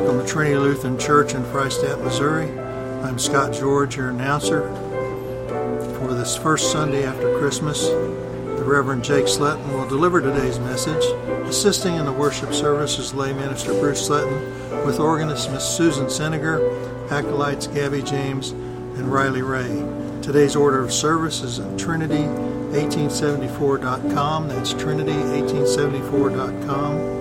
Welcome to Trinity Lutheran Church in Freistatt, Missouri. I'm Scott George, your announcer. For this first Sunday after Christmas, the Reverend Jake Sletton will deliver today's message. Assisting in the worship service is lay minister Bruce Sletton with organist Miss Susan Seneger, acolytes Gabby James and Riley Ray. Today's order of service is at Trinity1874.com. That's Trinity1874.com.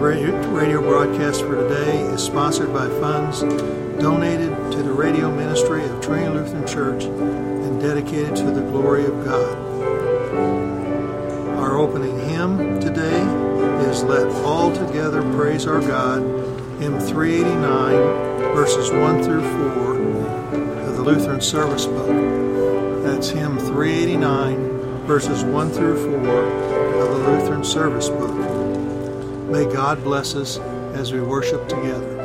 Radio broadcast for today is sponsored by funds donated to the radio ministry of Trinity Lutheran Church and dedicated to the glory of God. Our opening hymn today is Let All Together Praise Our God, hymn 389, verses 1 through 4 of the Lutheran Service Book. That's hymn 389, verses 1 through 4 of the Lutheran Service Book. May God bless us as we worship together.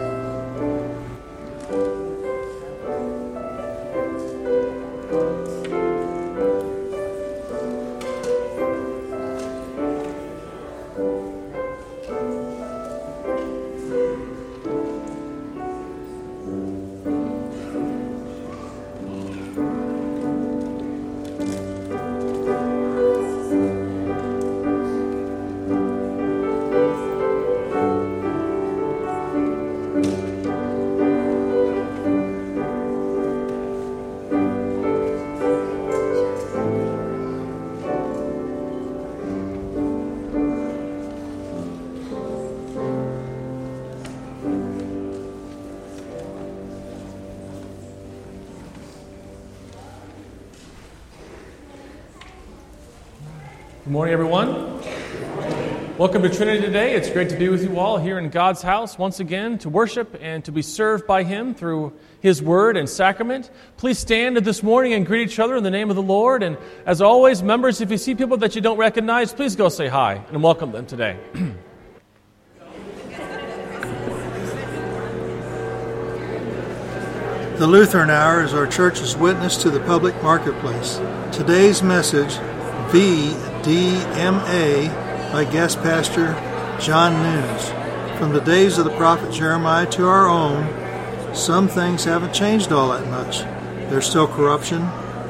Good morning, everyone. Welcome to Trinity today. It's great to be with you all here in God's house once again to worship and to be served by Him through His Word and sacrament. Please stand this morning and greet each other in the name of the Lord. And as always, members, if you see people that you don't recognize, please go say hi and welcome them today. The Lutheran Hour is our church's witness to the public marketplace. Today's message, VDMA, by guest pastor John Nunes. From the days of the prophet Jeremiah to our own, some things haven't changed all that much. There's still corruption,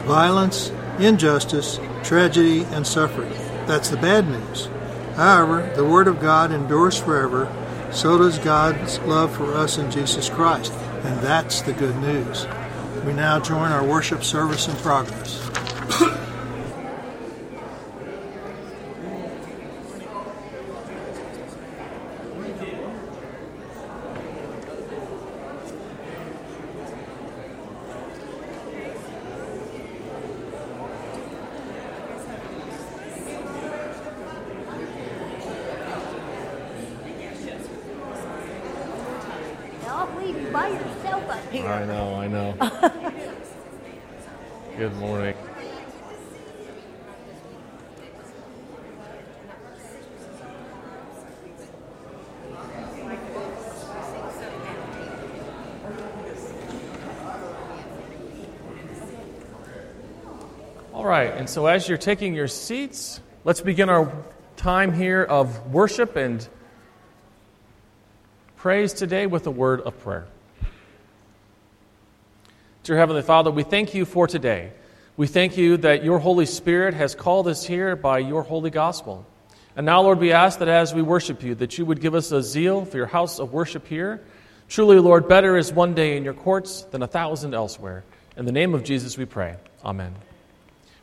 violence, injustice, tragedy, and suffering. That's the bad news. However, the Word of God endures forever, so does God's love for us in Jesus Christ. And that's the good news. We now join our worship service in progress. I'll leave you by yourself up here. I know, I know. Good morning. All right, and so as you're taking your seats, let's begin our time here of worship and praise today with a word of prayer. Dear Heavenly Father, we thank you for today. We thank you that your Holy Spirit has called us here by your holy gospel. And now, Lord, we ask that as we worship you, that you would give us a zeal for your house of worship here. Truly, Lord, better is one day in your courts than a thousand elsewhere. In the name of Jesus we pray. Amen.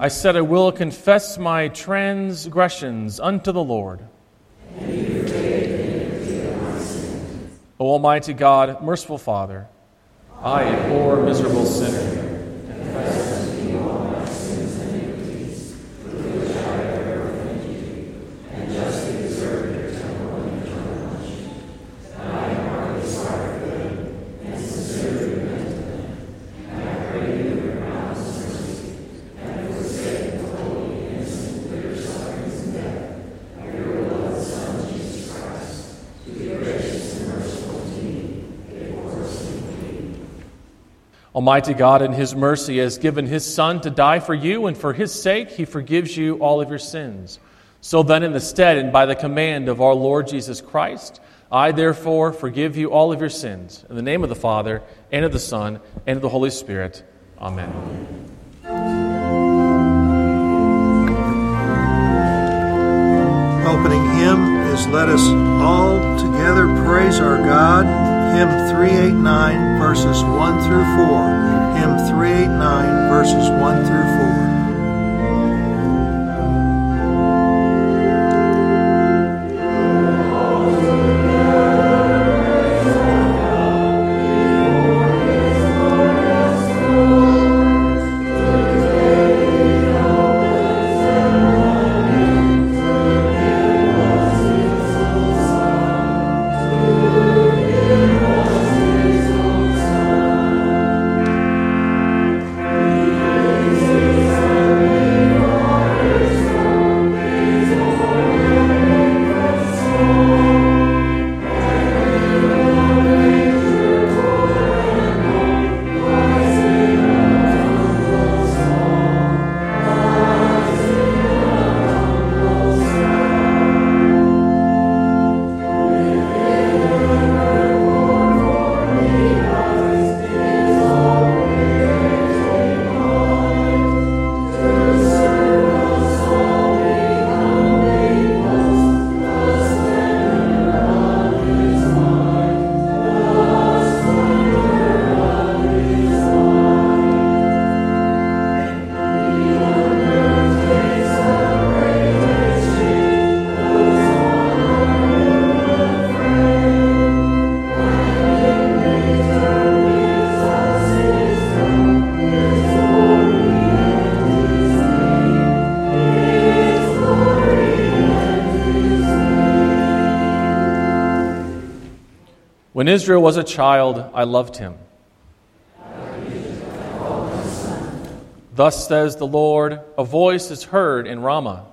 I said, I will confess my transgressions unto the Lord. O Almighty God, merciful Father, I, a poor, miserable sinner, Almighty God, in His mercy, has given His Son to die for you, and for His sake, He forgives you all of your sins. So then, in the stead and by the command of our Lord Jesus Christ, I therefore forgive you all of your sins. In the name of the Father, and of the Son, and of the Holy Spirit. Amen. Opening hymn is Let Us All Together Praise Our God, hymn 389, verses 1 through 4. Hymn 389, verses 1 through 4. When Israel was a child, I loved him. Thus says the Lord a voice is heard in Ramah.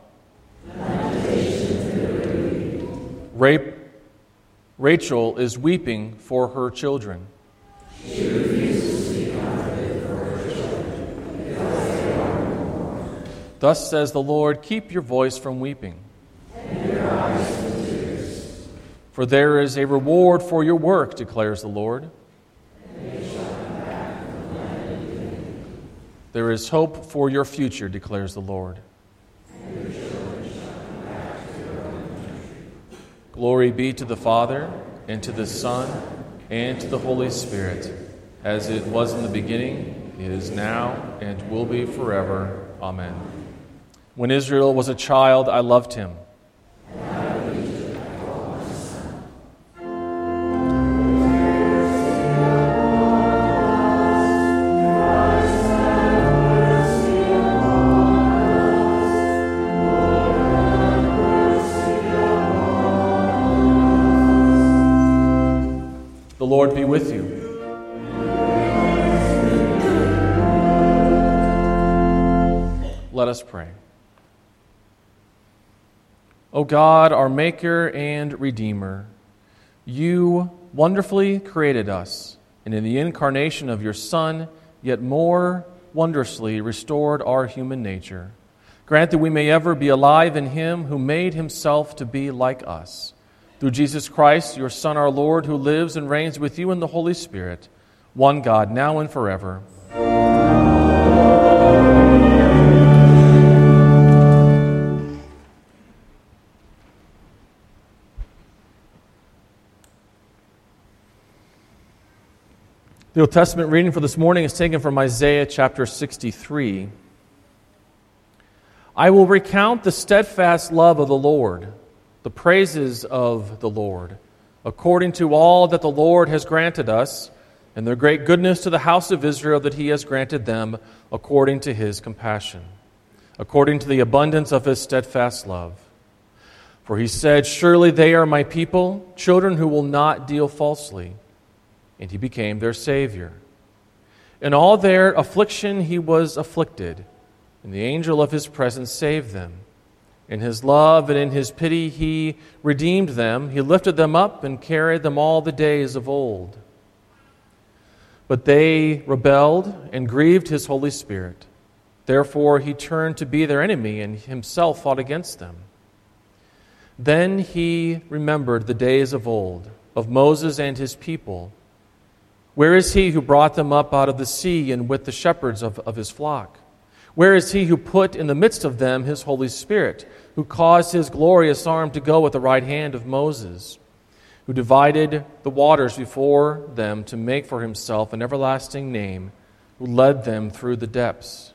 Rachel is weeping for her children. Thus says the Lord Keep your voice from weeping. For there is a reward for your work, declares the Lord. There is hope for your future, declares the Lord. Glory be to the Father, and to the Son, and to the Holy Spirit, as it was in the beginning, is now, and will be forever. Amen. When Israel was a child, I loved him. God, our Maker and Redeemer, you wonderfully created us, and in the incarnation of your Son, yet more wondrously restored our human nature. Grant that we may ever be alive in him who made himself to be like us through Jesus Christ, your Son, our Lord, who lives and reigns with you in the Holy Spirit, one God, now and forever. The Old Testament reading for this morning is taken from Isaiah chapter 63. I will recount the steadfast love of the Lord the praises of the Lord, according to all that the Lord has granted us, and the great goodness to the house of Israel that he has granted them according to his compassion, according to the abundance of his steadfast love. For he said, Surely they are my people, children who will not deal falsely. And he became their Savior. In all their affliction he was afflicted, and the angel of his presence saved them. In his love and in his pity, he redeemed them. He lifted them up and carried them all the days of old. But they rebelled and grieved his Holy Spirit. Therefore, he turned to be their enemy and himself fought against them. Then he remembered the days of old, of Moses and his people. Where is he who brought them up out of the sea and with the shepherds of, of his flock? Where is he who put in the midst of them his Holy Spirit, who caused his glorious arm to go at the right hand of Moses, who divided the waters before them to make for himself an everlasting name, who led them through the depths?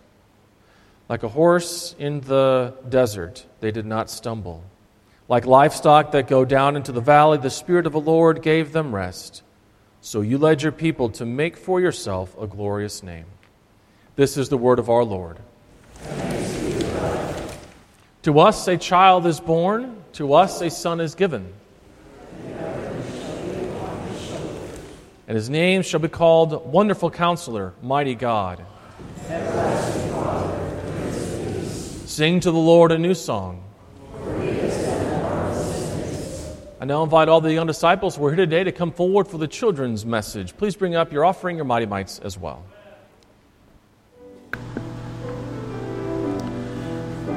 Like a horse in the desert, they did not stumble. Like livestock that go down into the valley, the Spirit of the Lord gave them rest. So you led your people to make for yourself a glorious name. This is the word of our Lord. To us a child is born, to us a son is given. And his name shall be called Wonderful Counselor, Mighty God. Sing to the Lord a new song. I now invite all the young disciples who are here today to come forward for the children's message. Please bring up your offering, your mighty mites as well.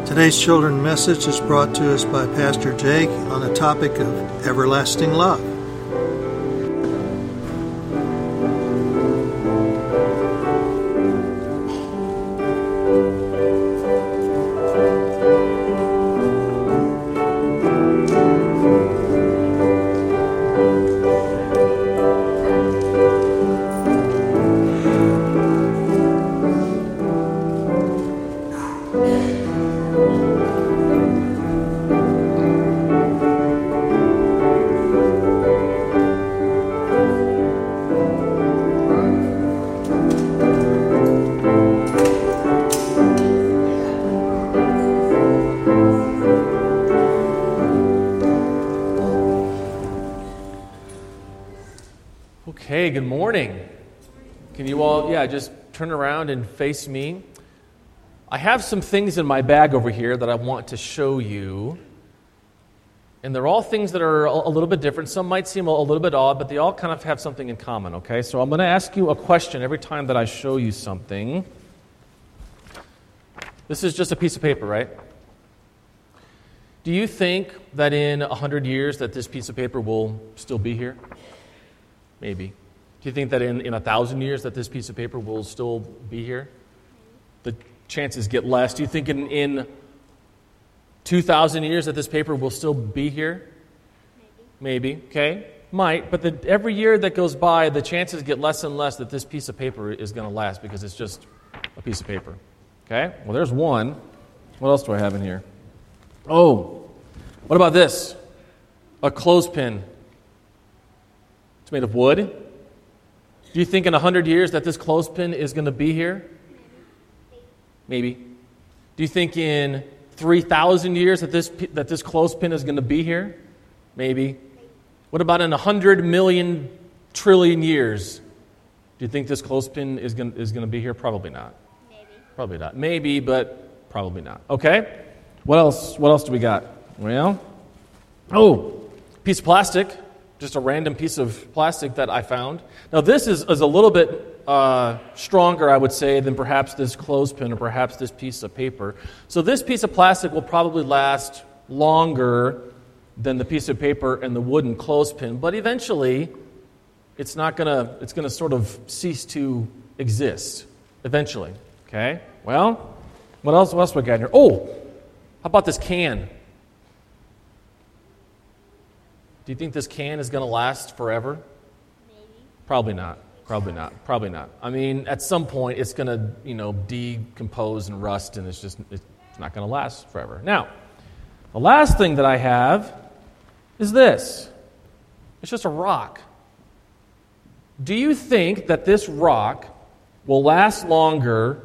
Today's children's message is brought to us by Pastor Jake on the topic of everlasting love. Around and face me? I have some things in my bag over here that I want to show you. And they're all things that are a little bit different. Some might seem a little bit odd, but they all kind of have something in common, okay? So I'm going to ask you a question every time that I show you something. This is just a piece of paper, right? Do you think that in 100 years that this piece of paper will still be here? Maybe. Do you think that in, in a thousand years that this piece of paper will still be here? The chances get less. Do you think in, in 2,000 years that this paper will still be here? Maybe. Maybe, okay? Might, but the, every year that goes by, the chances get less and less that this piece of paper is going to last because it's just a piece of paper. Okay? Well, there's one. What else do I have in here? Oh, what about this? A clothespin. It's made of wood. Do you think in 100 years that this clothespin is going to be here? Maybe. Do you think in 3,000 years that this, that this clothespin is going to be here? Maybe. What about in 100 million trillion years? Do you think this clothespin is going, is going to be here? Probably not. Maybe. Probably not. Maybe, but probably not. Okay? What else? What else do we got? Well, oh, piece of plastic just a random piece of plastic that I found. Now, this is, is a little bit uh, stronger, I would say, than perhaps this clothespin or perhaps this piece of paper. So, this piece of plastic will probably last longer than the piece of paper and the wooden clothespin, but eventually it's not to, it's to sort of cease to exist. Eventually. Okay? Well, what else, what else we got here? Oh, how about this can? Do you think this can is going to last forever? Maybe. Probably not. Probably not. Probably not. I mean, at some point, it's going to, you know, decompose and rust, and it's just it's not going to last forever. Now, the last thing that I have is this. It's just a rock. Do you think that this rock will last longer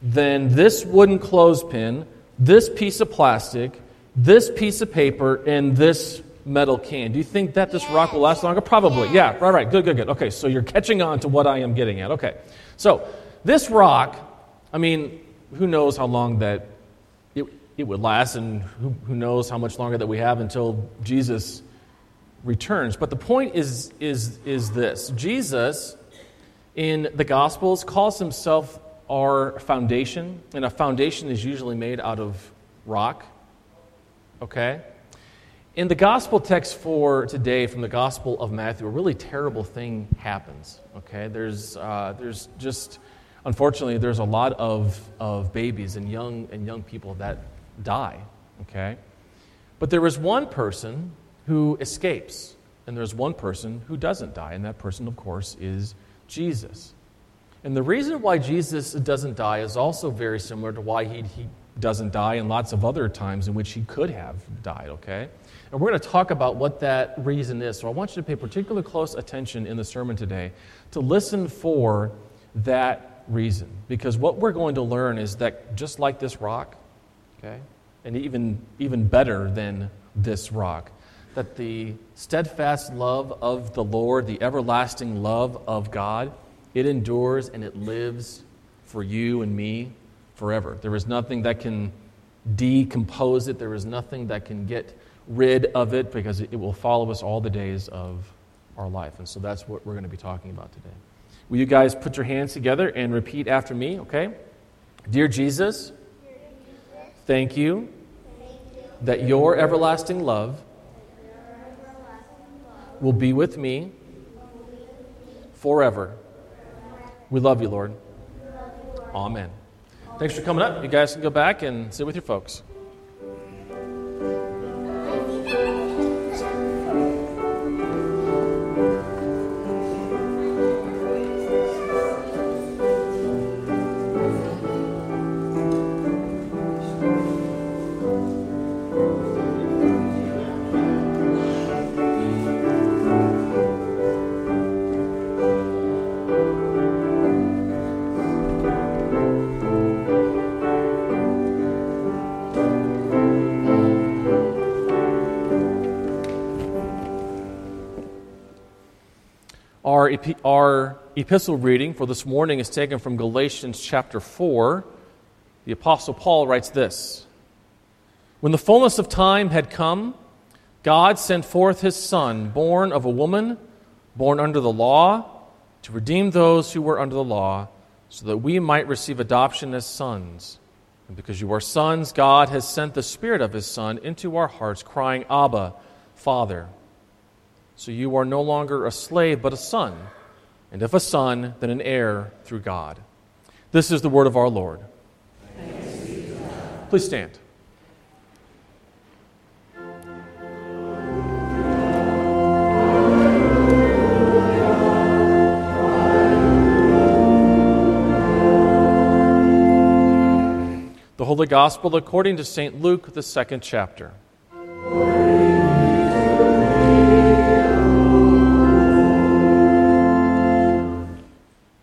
than this wooden clothespin, this piece of plastic, this piece of paper, and this metal can. Do you think that this rock will last longer? Probably. Yeah, right, right. Good, good, good. Okay, so you're catching on to what I am getting at. Okay. So, this rock, I mean, who knows how long that it, it would last, and who, who knows how much longer that we have until Jesus returns. But the point is, is, is this Jesus in the Gospels calls himself our foundation, and a foundation is usually made out of rock. Okay? In the gospel text for today from the Gospel of Matthew, a really terrible thing happens. Okay? There's, uh, there's just, unfortunately, there's a lot of, of babies and young, and young people that die. Okay? But there is one person who escapes, and there's one person who doesn't die, and that person, of course, is Jesus. And the reason why Jesus doesn't die is also very similar to why he, he doesn't die and lots of other times in which he could have died, okay? And we're going to talk about what that reason is. So I want you to pay particular close attention in the sermon today to listen for that reason. Because what we're going to learn is that just like this rock, okay, and even, even better than this rock, that the steadfast love of the Lord, the everlasting love of God, it endures and it lives for you and me forever. There is nothing that can decompose it, there is nothing that can get rid of it because it will follow us all the days of our life. And so that's what we're going to be talking about today. Will you guys put your hands together and repeat after me, okay? Dear Jesus, thank you that your everlasting love will be with me forever. We love you, Lord. Amen. Thanks for coming up. You guys can go back and sit with your folks. Our, epistle reading for this morning is taken from Galatians chapter 4. The Apostle Paul writes this When the fullness of time had come, God sent forth his Son, born of a woman, born under the law, to redeem those who were under the law, so that we might receive adoption as sons. And because you are sons, God has sent the Spirit of his Son into our hearts, crying, Abba, Father. So you are no longer a slave, but a son. And if a son, then an heir through God. This is the word of our Lord. Please stand. The Holy Gospel according to St. Luke, the second chapter.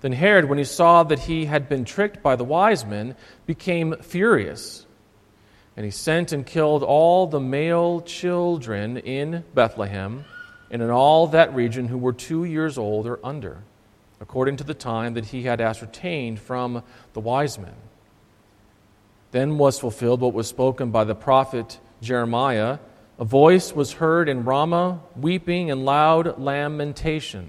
Then Herod, when he saw that he had been tricked by the wise men, became furious. And he sent and killed all the male children in Bethlehem and in all that region who were two years old or under, according to the time that he had ascertained from the wise men. Then was fulfilled what was spoken by the prophet Jeremiah. A voice was heard in Ramah, weeping and loud lamentation.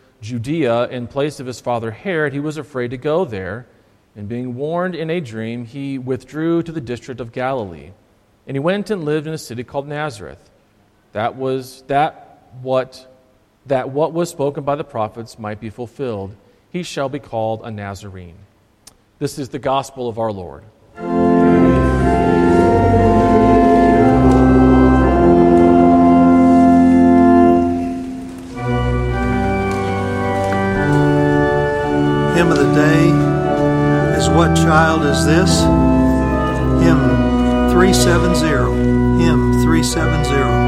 Judea in place of his father Herod, he was afraid to go there. And being warned in a dream, he withdrew to the district of Galilee. And he went and lived in a city called Nazareth. That was that what that what was spoken by the prophets might be fulfilled. he shall be called a Nazarene. This is the gospel of our Lord. What Child Is This? Hymn 370. Hymn 370.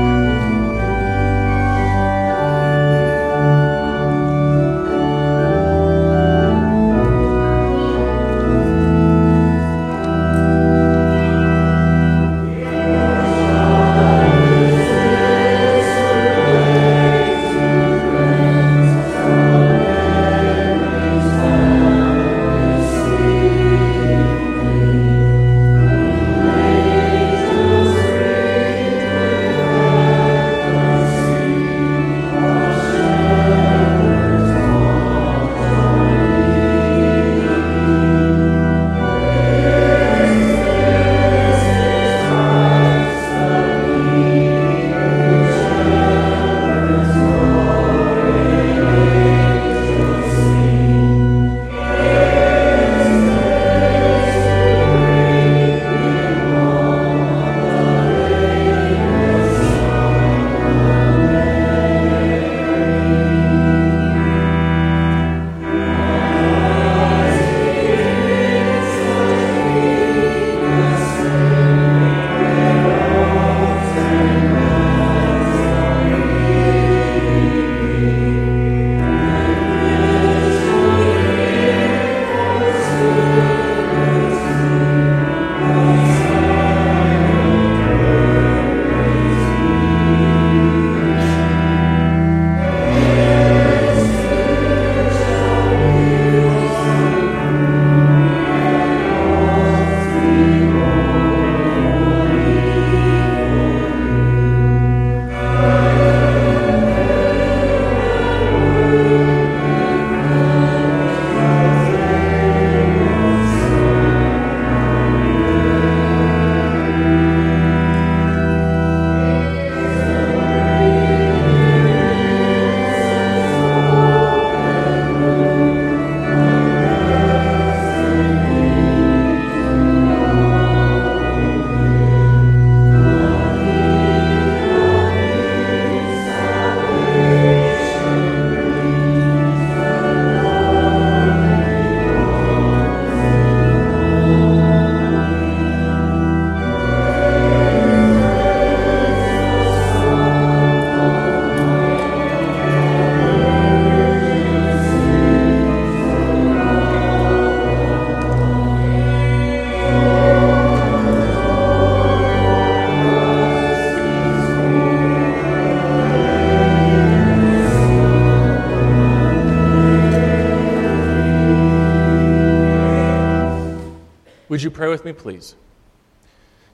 Would you pray with me, please?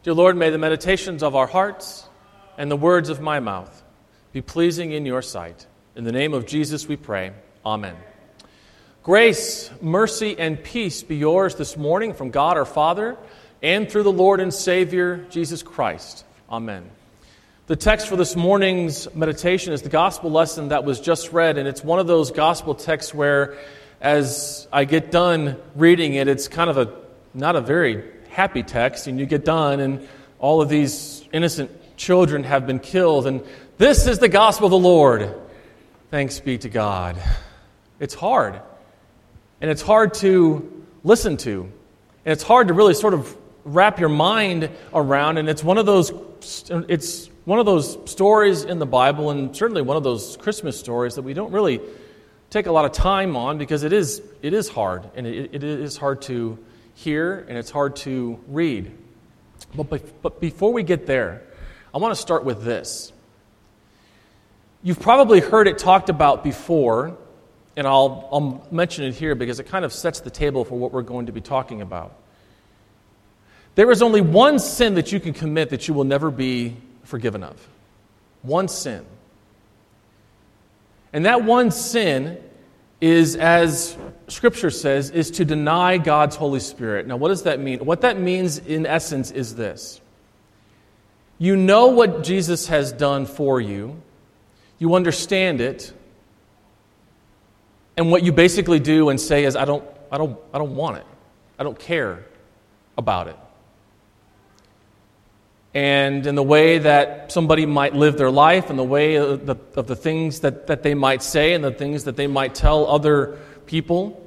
Dear Lord, may the meditations of our hearts and the words of my mouth be pleasing in your sight. In the name of Jesus we pray. Amen. Grace, mercy, and peace be yours this morning from God our Father and through the Lord and Savior, Jesus Christ. Amen. The text for this morning's meditation is the gospel lesson that was just read, and it's one of those gospel texts where, as I get done reading it, it's kind of a not a very happy text, and you get done, and all of these innocent children have been killed, and this is the gospel of the Lord. Thanks be to God. It's hard, and it's hard to listen to, and it's hard to really sort of wrap your mind around, and it's one of those. It's one of those stories in the Bible, and certainly one of those Christmas stories that we don't really take a lot of time on because it is, it is hard, and it, it is hard to hear and it's hard to read. But, but before we get there, I want to start with this. You've probably heard it talked about before, and I'll, I'll mention it here because it kind of sets the table for what we're going to be talking about. There is only one sin that you can commit that you will never be forgiven of. One sin. And that one sin is, as Scripture says, is to deny God's Holy Spirit. Now, what does that mean? What that means, in essence, is this you know what Jesus has done for you, you understand it, And what you basically do and say is, I don't, I don't, I don't want it. I don't care about it. And in the way that somebody might live their life, and the way of the, of the things that, that they might say, and the things that they might tell other people.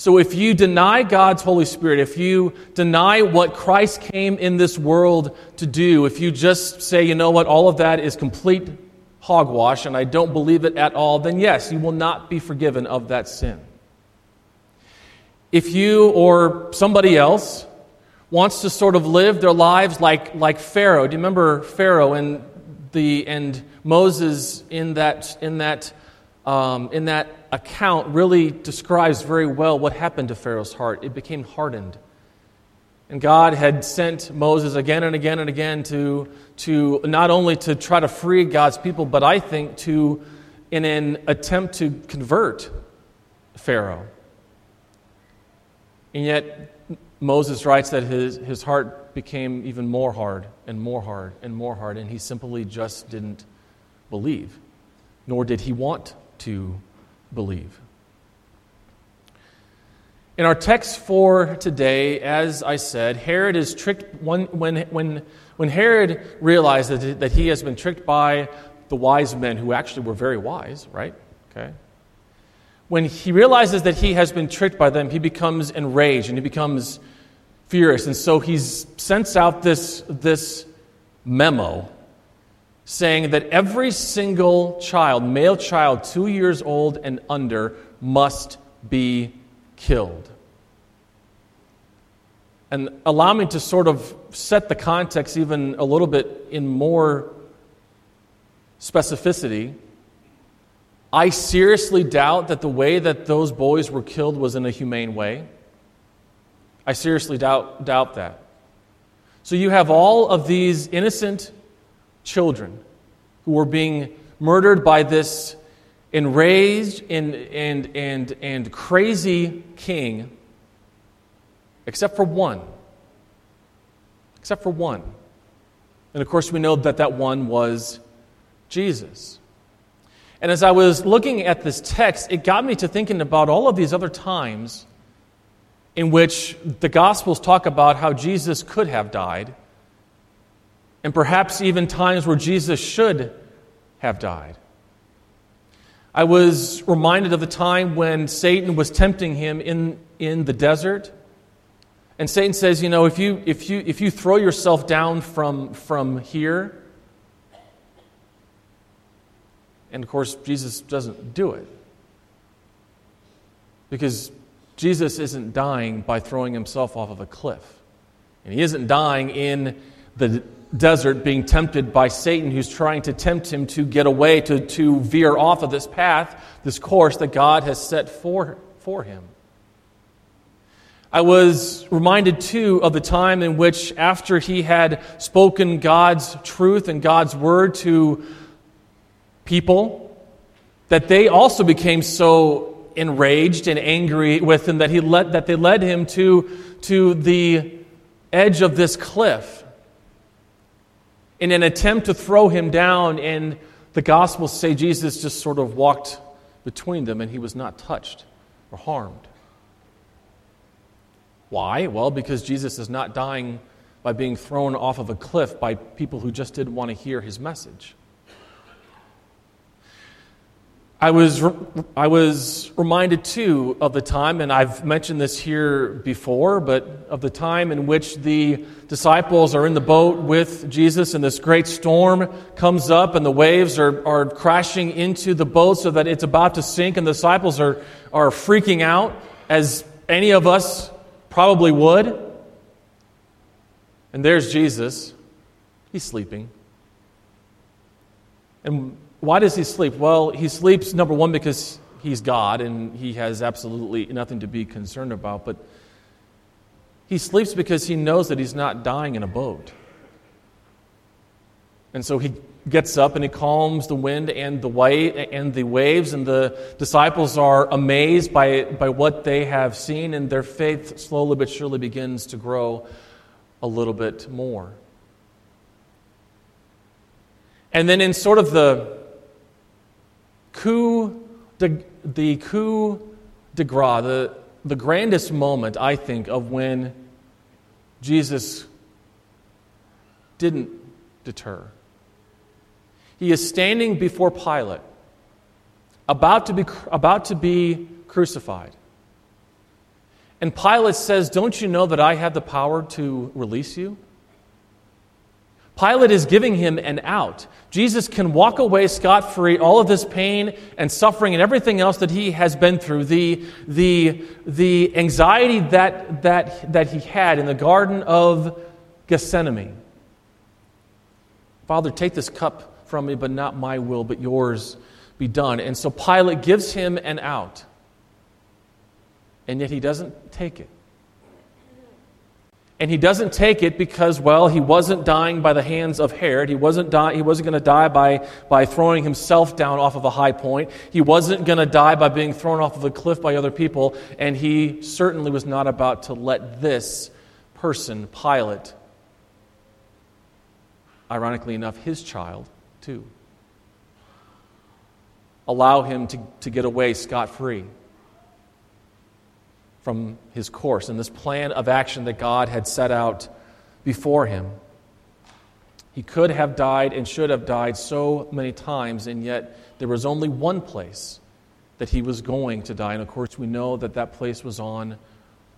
So if you deny God's Holy Spirit, if you deny what Christ came in this world to do, if you just say, you know what, all of that is complete hogwash and I don't believe it at all, then yes, you will not be forgiven of that sin. If you or somebody else wants to sort of live their lives like, like Pharaoh, do you remember Pharaoh and, the, and Moses in that, in, that, um, in that account really describes very well what happened to Pharaoh's heart. It became hardened. And God had sent Moses again and again and again to, to not only to try to free God's people, but I think to, in an attempt to convert Pharaoh. And yet, Moses writes that his, his heart became even more hard and more hard and more hard, and he simply just didn't believe, nor did he want to believe. In our text for today, as I said, Herod is tricked when, when, when, when Herod realized that, that he has been tricked by the wise men who actually were very wise, right? Okay. When he realizes that he has been tricked by them, he becomes enraged and he becomes furious. And so he sends out this, this memo saying that every single child, male child, two years old and under, must be killed. And allow me to sort of set the context even a little bit in more specificity. I seriously doubt that the way that those boys were killed was in a humane way. I seriously doubt, doubt that. So you have all of these innocent children who were being murdered by this enraged and, and, and, and crazy king, except for one. Except for one. And of course, we know that that one was Jesus. And as I was looking at this text, it got me to thinking about all of these other times in which the Gospels talk about how Jesus could have died, and perhaps even times where Jesus should have died. I was reminded of the time when Satan was tempting him in, in the desert. And Satan says, you know, if you, if you, if you throw yourself down from, from here, and of course, Jesus doesn't do it. Because Jesus isn't dying by throwing himself off of a cliff. And he isn't dying in the desert being tempted by Satan, who's trying to tempt him to get away, to, to veer off of this path, this course that God has set for, for him. I was reminded too of the time in which, after he had spoken God's truth and God's word to people, that they also became so enraged and angry with him that, he let, that they led him to, to the edge of this cliff in an attempt to throw him down. And the Gospels say Jesus just sort of walked between them and he was not touched or harmed. Why? Well, because Jesus is not dying by being thrown off of a cliff by people who just didn't want to hear his message. I was, I was reminded too of the time, and I've mentioned this here before, but of the time in which the disciples are in the boat with Jesus, and this great storm comes up, and the waves are, are crashing into the boat so that it's about to sink, and the disciples are, are freaking out, as any of us probably would. And there's Jesus. He's sleeping. And why does he sleep? Well, he sleeps, number one, because he's God and he has absolutely nothing to be concerned about, but he sleeps because he knows that he's not dying in a boat. And so he gets up and he calms the wind and the, wave, and the waves, and the disciples are amazed by, by what they have seen, and their faith slowly but surely begins to grow a little bit more. And then, in sort of the coup the, the coup de grace, the, the grandest moment, I think, of when Jesus didn't deter. He is standing before Pilate, about to be, about to be crucified. And Pilate says, Don't you know that I have the power to release you? Pilate is giving him an out. Jesus can walk away scot free, all of this pain and suffering and everything else that he has been through, the, the, the anxiety that, that, that he had in the Garden of Gethsemane. Father, take this cup from me, but not my will, but yours be done. And so Pilate gives him an out, and yet he doesn't take it. And he doesn't take it because, well, he wasn't dying by the hands of Herod. He wasn't, die, he wasn't going to die by, by throwing himself down off of a high point. He wasn't going to die by being thrown off of a cliff by other people. And he certainly was not about to let this person, Pilate, ironically enough, his child, too, allow him to, to get away scot free from his course and this plan of action that God had set out before him. He could have died and should have died so many times, and yet there was only one place that he was going to die. And of course, we know that that place was on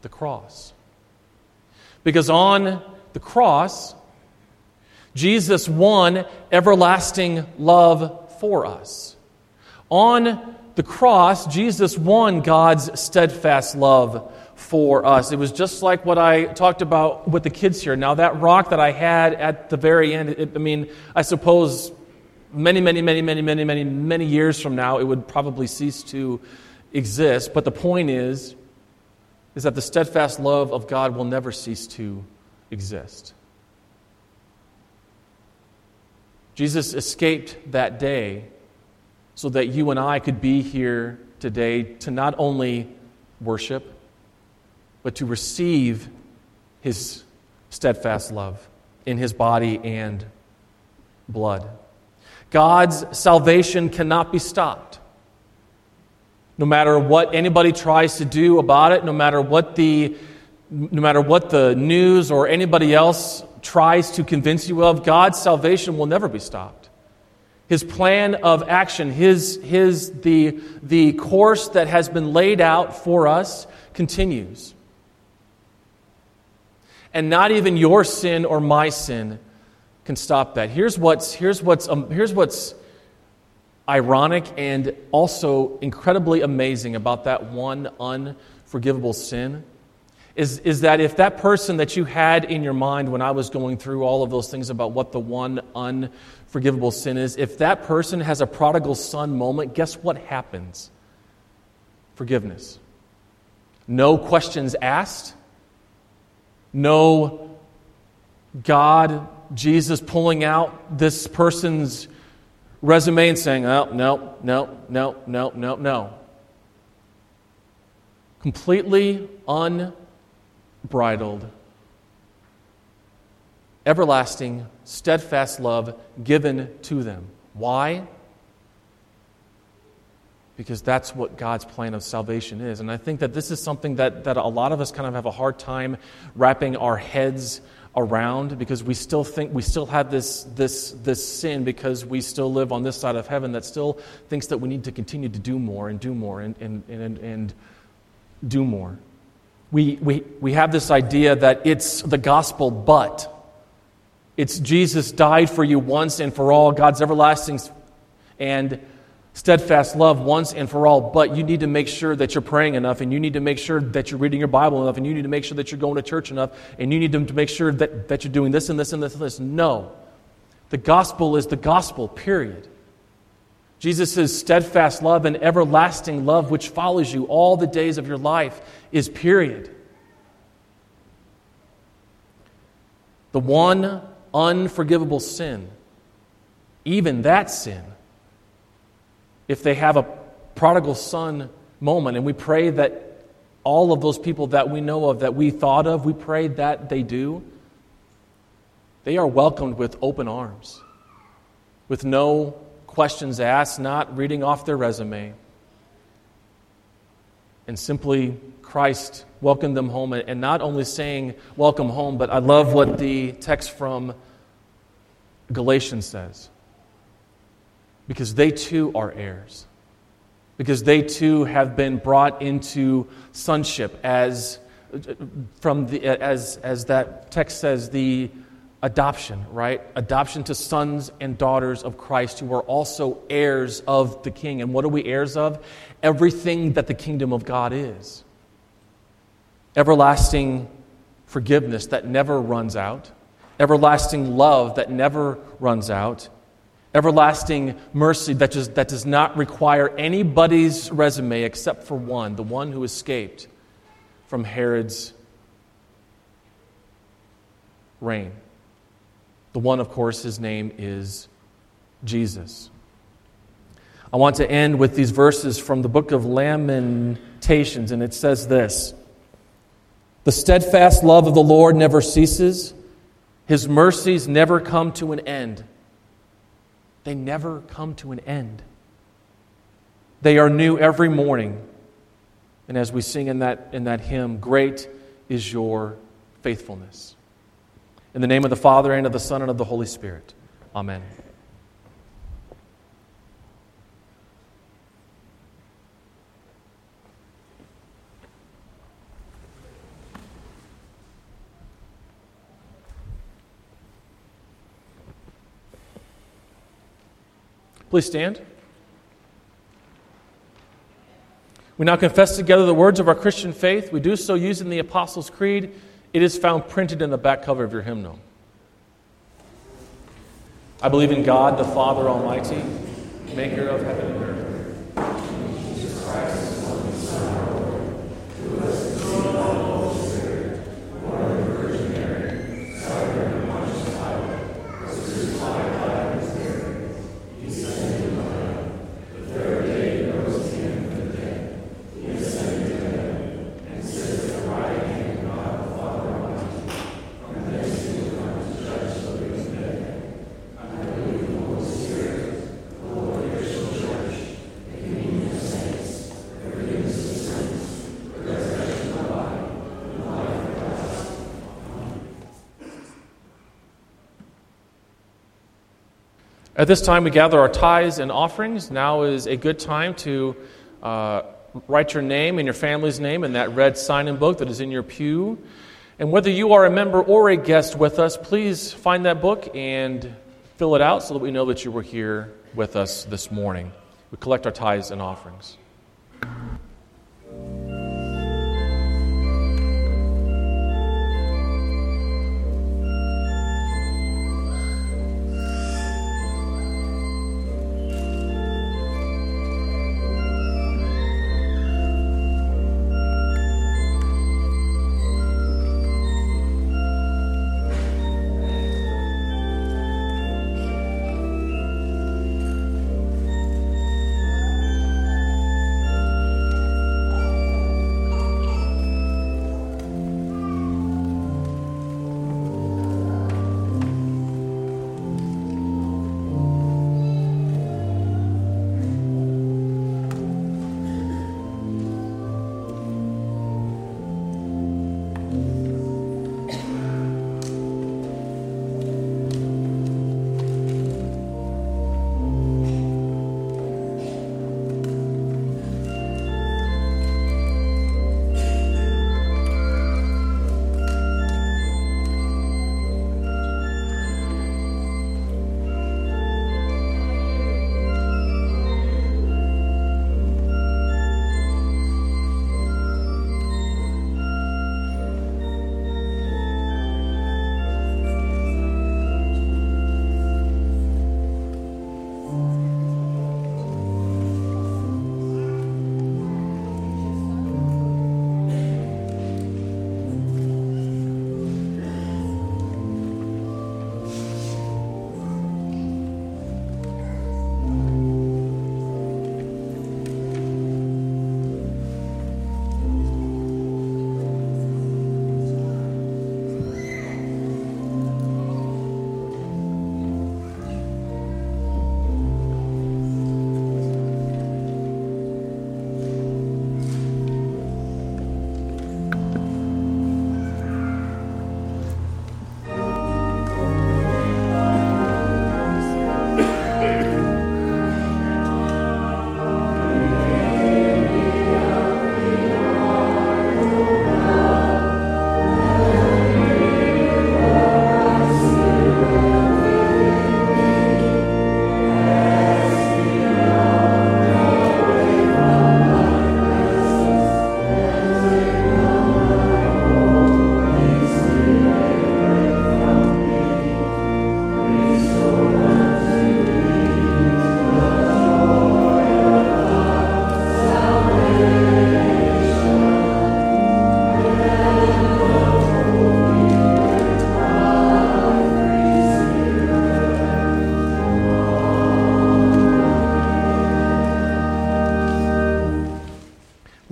the cross. Because on the cross, Jesus won everlasting love for us. On the cross, Jesus won God's steadfast love for us. It was just like what I talked about with the kids here. Now, that rock that I had at the very end, it, I mean, I suppose many, many, many, many, many, many, many years from now, it would probably cease to exist. But the point is, is that the steadfast love of God will never cease to exist. Jesus escaped that day so that you and I could be here today to not only worship, but to receive his steadfast love in his body and blood. God's salvation cannot be stopped. No matter what anybody tries to do about it, no matter what the no matter what the news or anybody else tries to convince you of, God's salvation will never be stopped. His plan of action, his, his, the, the course that has been laid out for us continues. And not even your sin or my sin can stop that. Here's what's, here's what's, um, here's what's ironic and also incredibly amazing about that one unforgivable sin is, is that if that person that you had in your mind when I was going through all of those things about what the one unforgivable sin is, if that person has a prodigal son moment, guess what happens? Forgiveness. No questions asked. No God, Jesus pulling out this person's resume and saying, oh, no, no, no, no, no, no. Completely unbridled, everlasting, steadfast love given to them. Why? Because that's what God's plan of salvation is. And I think that this is something that, that a lot of us kind of have a hard time wrapping our heads around because we still think we still have this, this, this sin because we still live on this side of heaven that still thinks that we need to continue to do more and do more and, and, and, and do more we, we, we have this idea that it's the gospel, but it's Jesus died for you once and for all, God's everlasting and steadfast love once and for all, but you need to make sure that you're praying enough, and you need to make sure that you're reading your Bible enough, and you need to make sure that you're going to church enough, and you need to make sure that, that you're doing this and this and this and this. No. The gospel is the gospel, period. Jesus' steadfast love and everlasting love, which follows you all the days of your life, is period. The one unforgivable sin, even that sin, if they have a prodigal son moment, and we pray that all of those people that we know of, that we thought of, we pray that they do, they are welcomed with open arms, with no questions asked, not reading off their resume. and simply Christ welcomed them home, and not only saying, Welcome home, but I love what the text from Galatians says. Because they too are heirs. Because they too have been brought into sonship as from the as as that text says the adoption, right? Adoption to sons and daughters of Christ who are also heirs of the king. And what are we heirs of? Everything that the kingdom of God is everlasting forgiveness that never runs out, everlasting love that never runs out, everlasting mercy that, just, that does not require anybody's resume except for one, the one who escaped from Herod's reign. The one, of course, his name is Jesus. I want to end with these verses from the book of Lamentations, and it says this. The steadfast love of the Lord never ceases, His mercies never come to an end. They never come to an end. They are new every morning. And as we sing in that, in that hymn, great is your faithfulness. In the name of the Father, and of the Son, and of the Holy Spirit. Amen. Please stand. We now confess together the words of our Christian faith. We do so using the Apostles' Creed. It is found printed in the back cover of your hymnal. I believe in God, the Father Almighty, maker of heaven and earth. Jesus Christ At this time, we gather our tithes and offerings. Now is a good time to uh, write your name and your family's name in that red sign in book that is in your pew. And whether you are a member or a guest with us, please find that book and fill it out so that we know that you were here with us this morning. We collect our tithes and offerings.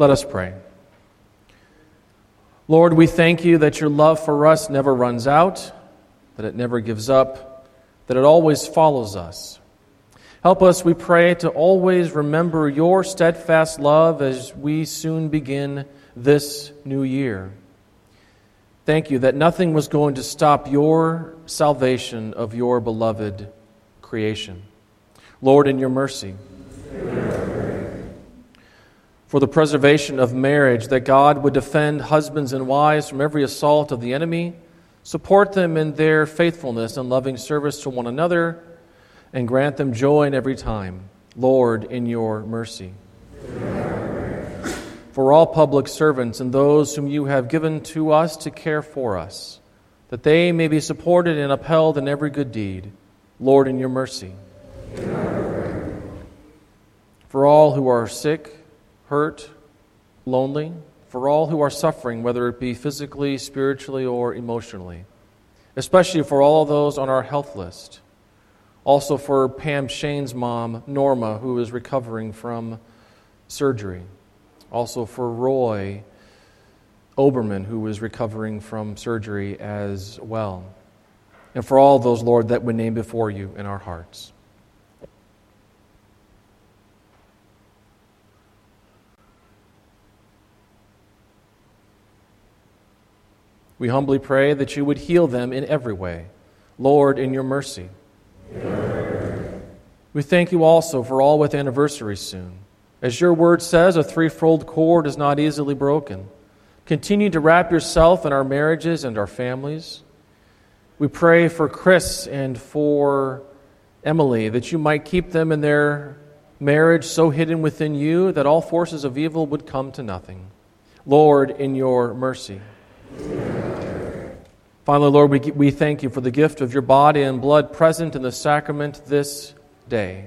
Let us pray. Lord, we thank you that your love for us never runs out, that it never gives up, that it always follows us. Help us, we pray, to always remember your steadfast love as we soon begin this new year. Thank you that nothing was going to stop your salvation of your beloved creation. Lord, in your mercy, for the preservation of marriage, that God would defend husbands and wives from every assault of the enemy, support them in their faithfulness and loving service to one another, and grant them joy in every time. Lord, in your mercy. For all public servants and those whom you have given to us to care for us, that they may be supported and upheld in every good deed. Lord, in your mercy. For all who are sick, hurt, lonely, for all who are suffering, whether it be physically, spiritually, or emotionally, especially for all those on our health list. Also for Pam Shane's mom, Norma, who is recovering from surgery. Also for Roy Oberman, who is recovering from surgery as well. And for all those, Lord, that we name before you in our hearts. We humbly pray that you would heal them in every way. Lord, in your mercy. Amen. We thank you also for all with anniversaries soon. As your word says, a threefold cord is not easily broken. Continue to wrap yourself in our marriages and our families. We pray for Chris and for Emily that you might keep them in their marriage so hidden within you that all forces of evil would come to nothing. Lord, in your mercy. Finally, Lord, we, we thank you for the gift of your body and blood present in the sacrament this day.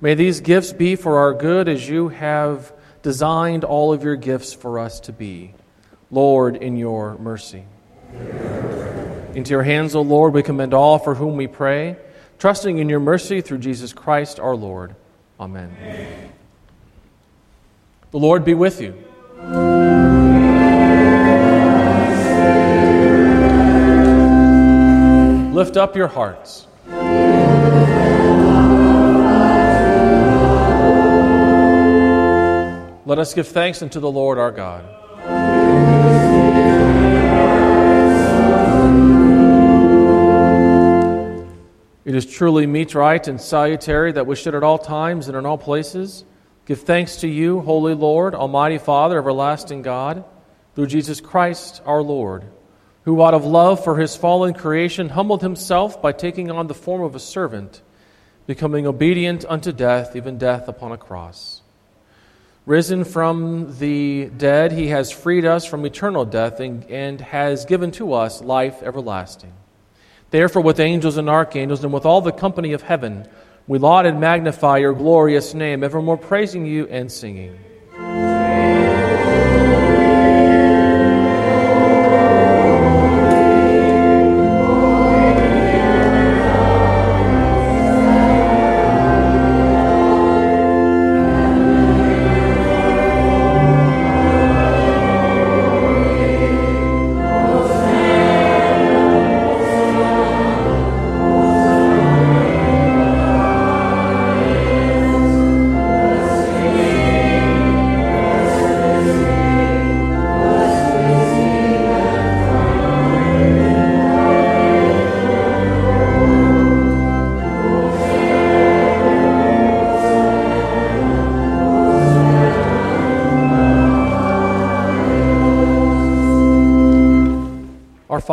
May these gifts be for our good as you have designed all of your gifts for us to be. Lord, in your mercy. Into your hands, O Lord, we commend all for whom we pray, trusting in your mercy through Jesus Christ our Lord. Amen. Amen. The Lord be with you. Lift up your hearts. Let us give thanks unto the Lord our God. It is truly meet, right, and salutary that we should at all times and in all places give thanks to you, Holy Lord, Almighty Father, everlasting God, through Jesus Christ our Lord who, out of love for his fallen creation, humbled himself by taking on the form of a servant, becoming obedient unto death, even death upon a cross. Risen from the dead, he has freed us from eternal death and, and has given to us life everlasting. Therefore, with angels and archangels and with all the company of heaven, we laud and magnify your glorious name, evermore praising you and singing.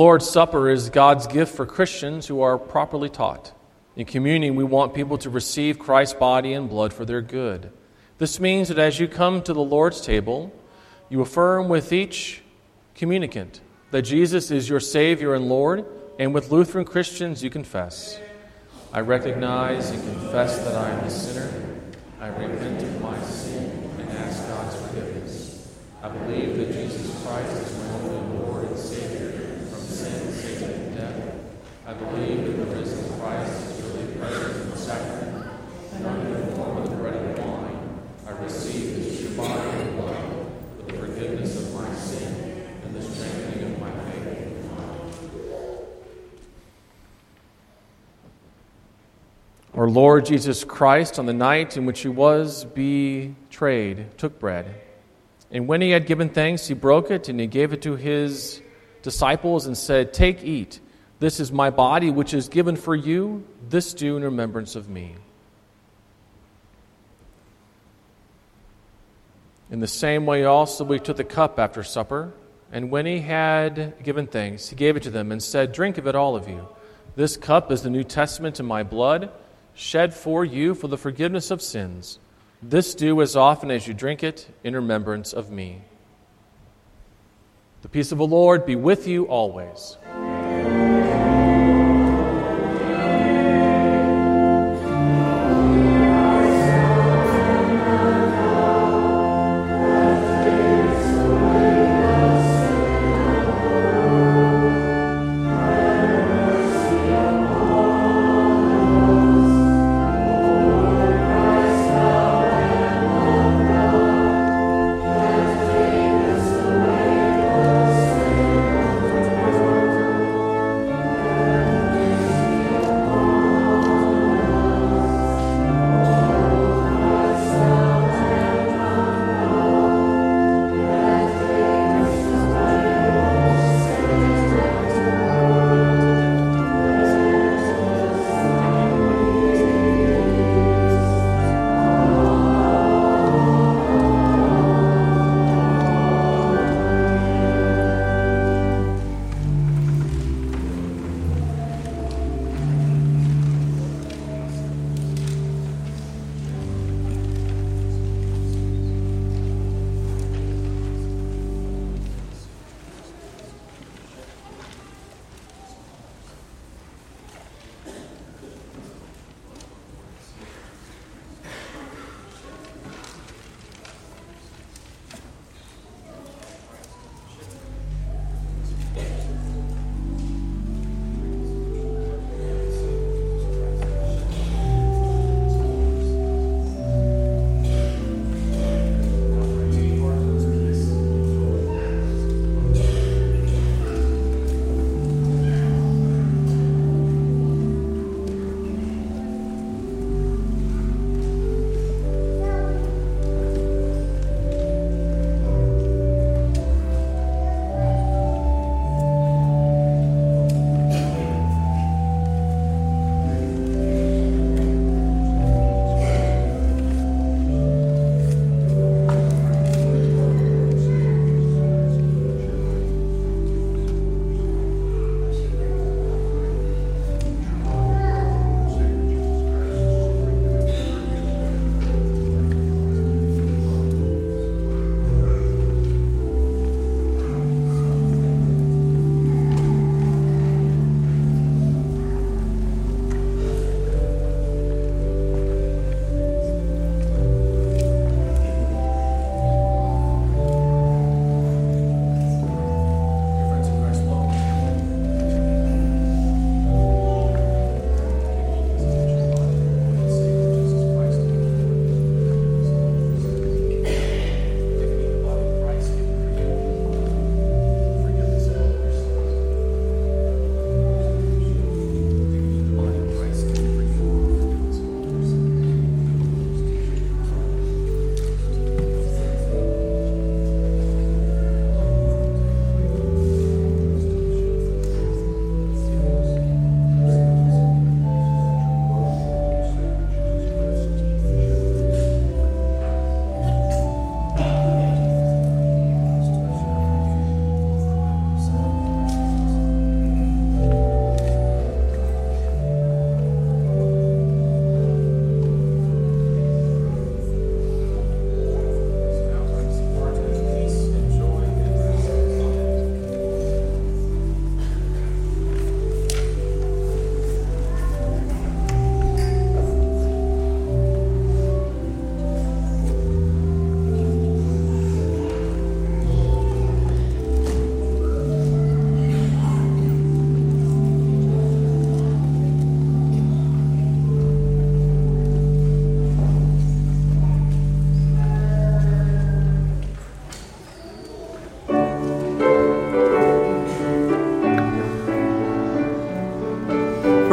Lord's Supper is God's gift for Christians who are properly taught. In communion, we want people to receive Christ's body and blood for their good. This means that as you come to the Lord's table, you affirm with each communicant that Jesus is your Savior and Lord, and with Lutheran Christians, you confess I recognize and confess that I am a sinner. I repent of my sin and ask God's forgiveness. I believe that Jesus Christ is my only Lord and Savior from sin, Satan, and death. I believe that the risen Christ is really present in sacrament, and under the form of bread and wine, I receive his true body and blood for the forgiveness of my sin and the strengthening of my faith. Our Lord Jesus Christ, on the night in which he was betrayed, took bread. And when he had given thanks, he broke it and he gave it to his disciples and said, Take, eat. This is my body, which is given for you. This do in remembrance of me. In the same way, also, we took the cup after supper. And when he had given thanks, he gave it to them and said, Drink of it, all of you. This cup is the New Testament in my blood shed for you for the forgiveness of sins. This do as often as you drink it in remembrance of me. The peace of the Lord be with you always.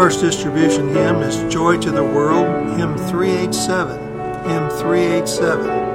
First distribution hymn is Joy to the World, hymn 387. Hymn 387.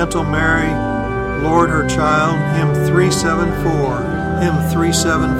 Gentle Mary, laid her child, hymn 374. Hymn 374.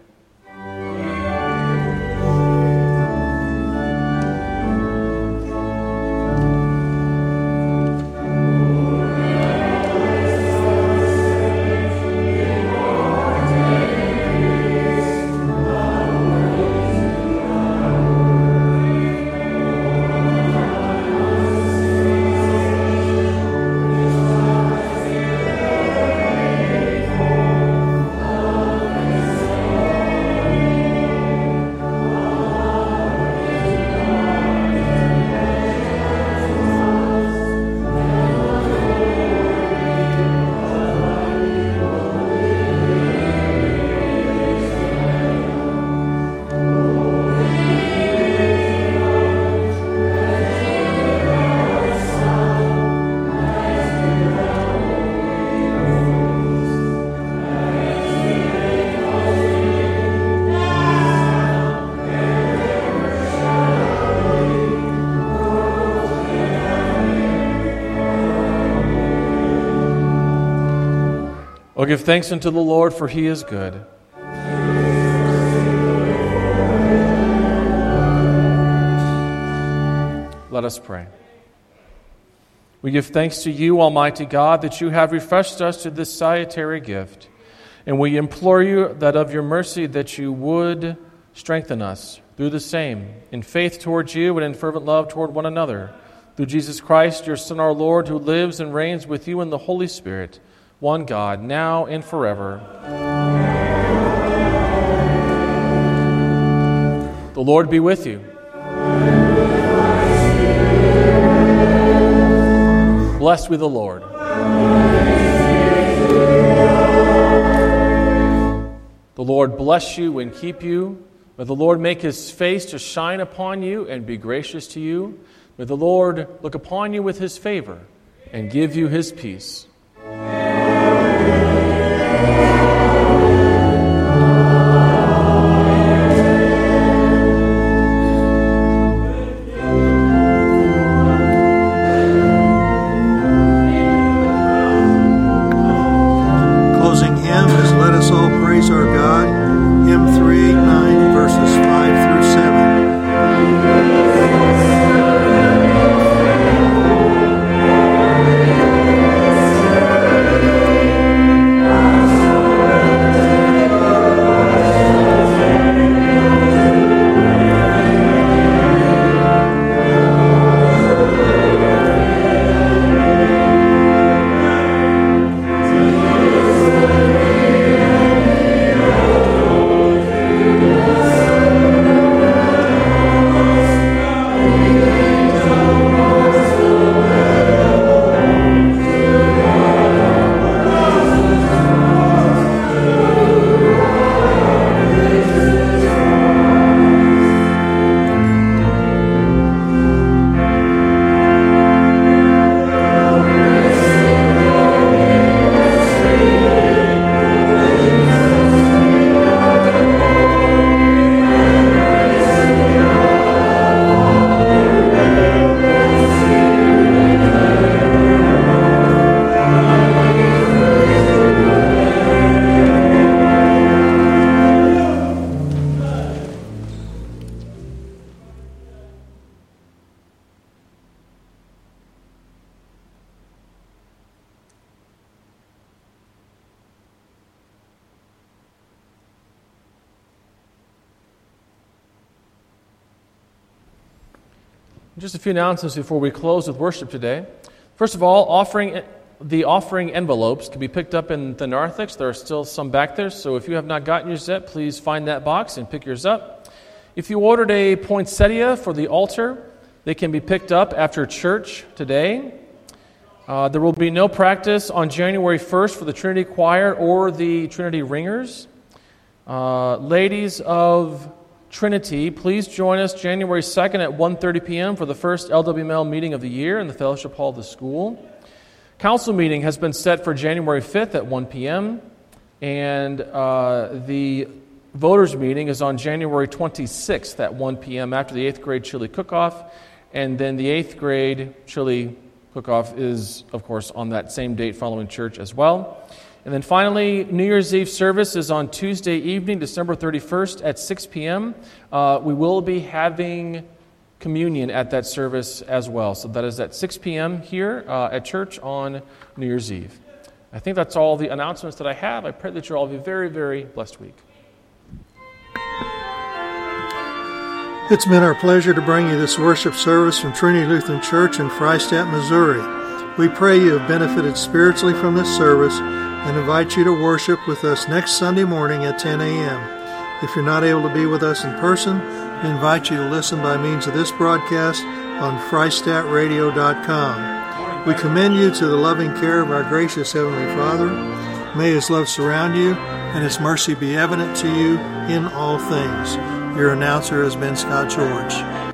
Give thanks unto the Lord, for he is good. Let us pray. We give thanks to you, Almighty God, that you have refreshed us to this salutary gift. And we implore you that of your mercy that you would strengthen us through the same, in faith towards you and in fervent love toward one another, through Jesus Christ, your Son, our Lord, who lives and reigns with you in the Holy Spirit one God, now and forever. The Lord be with you. Blessed be the Lord. The Lord bless you and keep you. May the Lord make his face to shine upon you and be gracious to you. May the Lord look upon you with his favor and give you his peace. Few announcements before we close with worship today. First of all, offering the offering envelopes can be picked up in the narthex. There are still some back there, so if you have not gotten yours yet, please find that box and pick yours up. If you ordered a poinsettia for the altar, they can be picked up after church today. Uh, there will be no practice on January 1st for the Trinity Choir or the Trinity Ringers. Uh, ladies of Trinity, please join us January 2nd at 1:30 p.m. for the first LWML meeting of the year in the fellowship hall of the school. Council meeting has been set for January 5th at 1 p.m. and uh, the voters meeting is on January 26th at 1 p.m. after the eighth grade chili cook-off, and then the eighth grade chili cook-off is, of course, on that same date following church as well. And then finally, New Year's Eve service is on Tuesday evening, December 31st at 6 p.m. Uh, we will be having communion at that service as well. So that is at 6 p.m. here uh, at church on New Year's Eve. I think that's all the announcements that I have. I pray that you'll all have a very, very blessed week. It's been our pleasure to bring you this worship service from Trinity Lutheran Church in Freistatt, Missouri. We pray you have benefited spiritually from this service and invite you to worship with us next Sunday morning at 10 a.m. If you're not able to be with us in person, we invite you to listen by means of this broadcast on FreistattRadio.com. We commend you to the loving care of our gracious Heavenly Father. May His love surround you and His mercy be evident to you in all things. Your announcer has been Scott George.